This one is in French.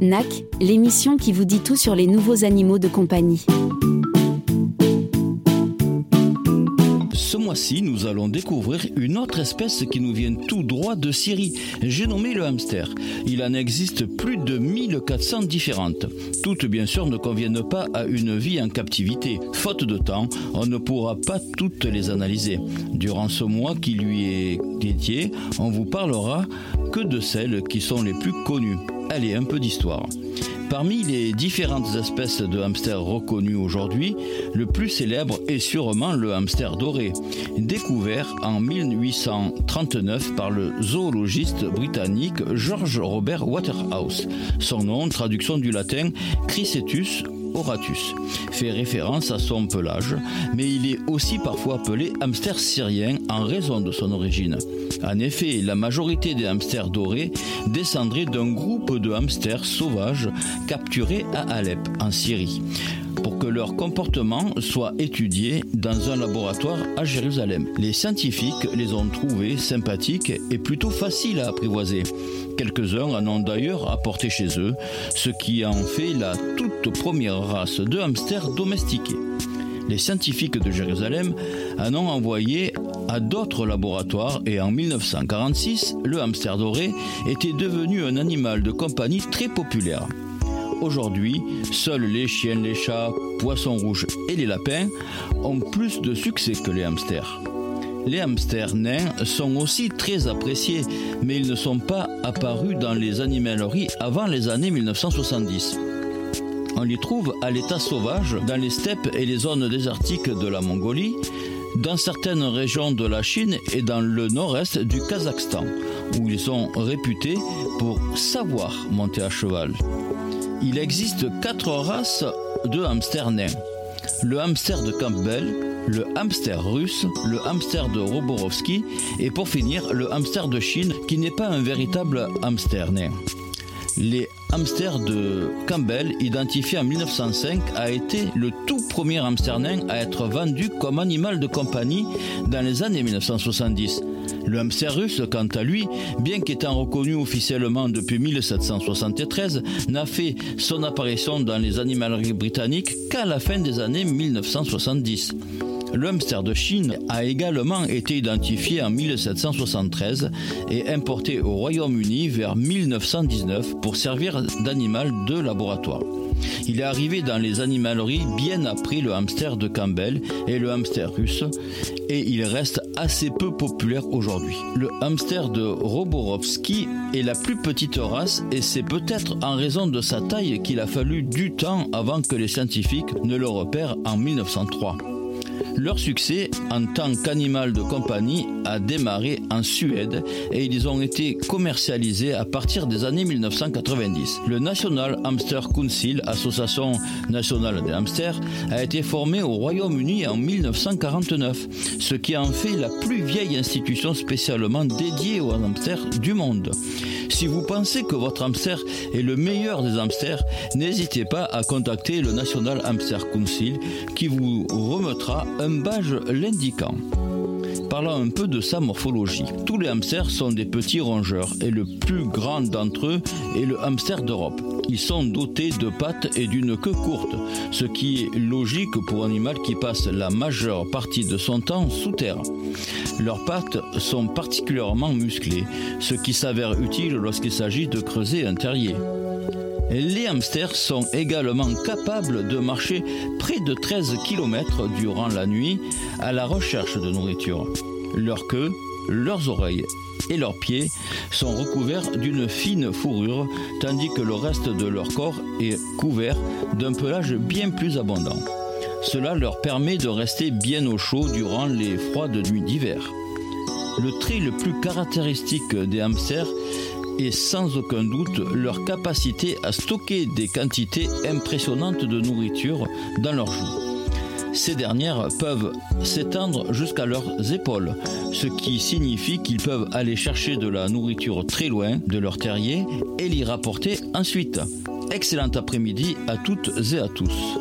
NAC, l'émission qui vous dit tout sur les nouveaux animaux de compagnie. Ce mois-ci, nous allons découvrir une autre espèce qui nous vient tout droit de Syrie. J'ai nommé le hamster. Il en existe plus de 1400 différentes. Toutes, bien sûr, ne conviennent pas à une vie en captivité. Faute de temps, on ne pourra pas toutes les analyser. Durant ce mois qui lui est dédié, on vous parlera que de celles qui sont les plus connues. Allez, un peu d'histoire. Parmi les différentes espèces de hamsters reconnues aujourd'hui, le plus célèbre est sûrement le hamster doré, découvert en 1839 par le zoologiste britannique George Robert Waterhouse. Son nom, traduction du latin Chrysetus Horatus, fait référence à son pelage, mais il est aussi parfois appelé hamster syrien en raison de son origine. En effet, la majorité des hamsters dorés descendraient d'un groupe de hamsters sauvages capturés à Alep, en Syrie, pour que leur comportement soit étudié dans un laboratoire à Jérusalem. Les scientifiques les ont trouvés sympathiques et plutôt faciles à apprivoiser. Quelques-uns en ont d'ailleurs apporté chez eux, ce qui en fait la toute première race de hamsters domestiqués. Les scientifiques de Jérusalem en ont envoyé à d'autres laboratoires et en 1946, le hamster doré était devenu un animal de compagnie très populaire. Aujourd'hui, seuls les chiens, les chats, poissons rouges et les lapins ont plus de succès que les hamsters. Les hamsters nains sont aussi très appréciés, mais ils ne sont pas apparus dans les animaleries avant les années 1970. On les trouve à l'état sauvage dans les steppes et les zones désertiques de la Mongolie, dans certaines régions de la Chine et dans le nord-est du Kazakhstan, où ils sont réputés pour savoir monter à cheval. Il existe quatre races de hamsters nains. Le hamster de Campbell, le hamster russe, le hamster de Roborovski et pour finir le hamster de Chine qui n'est pas un véritable hamster nain. Les hamsters de Campbell, identifié en 1905, a été le tout premier hamster nain à être vendu comme animal de compagnie dans les années 1970. Le russe, quant à lui, bien qu'étant reconnu officiellement depuis 1773, n'a fait son apparition dans les animaleries britanniques qu'à la fin des années 1970. Le de Chine a également été identifié en 1773 et importé au Royaume-Uni vers 1919 pour servir d'animal de laboratoire. Il est arrivé dans les animaleries bien après le hamster de Campbell et le hamster russe et il reste assez peu populaire aujourd'hui. Le hamster de Roborovski est la plus petite race et c'est peut-être en raison de sa taille qu'il a fallu du temps avant que les scientifiques ne le repèrent en 1903. Leur succès en tant qu'animal de compagnie a démarré en Suède et ils ont été commercialisés à partir des années 1990. Le National Hamster Council, association nationale des hamsters, a été formé au Royaume-Uni en 1949, ce qui en fait la plus vieille institution spécialement dédiée aux hamsters du monde. Si vous pensez que votre hamster est le meilleur des hamsters, n'hésitez pas à contacter le National Hamster Council qui vous remettra un l'indiquant. Parlons un peu de sa morphologie. Tous les hamsters sont des petits rongeurs et le plus grand d'entre eux est le hamster d'Europe. Ils sont dotés de pattes et d'une queue courte, ce qui est logique pour un animal qui passe la majeure partie de son temps sous terre. Leurs pattes sont particulièrement musclées, ce qui s'avère utile lorsqu'il s'agit de creuser un terrier. Les hamsters sont également capables de marcher près de 13 km durant la nuit à la recherche de nourriture. Leur queue, leurs oreilles et leurs pieds sont recouverts d'une fine fourrure, tandis que le reste de leur corps est couvert d'un pelage bien plus abondant. Cela leur permet de rester bien au chaud durant les froides nuits d'hiver. Le trait le plus caractéristique des hamsters et sans aucun doute leur capacité à stocker des quantités impressionnantes de nourriture dans leurs joues. Ces dernières peuvent s'étendre jusqu'à leurs épaules, ce qui signifie qu'ils peuvent aller chercher de la nourriture très loin de leur terrier et l'y rapporter ensuite. Excellent après-midi à toutes et à tous.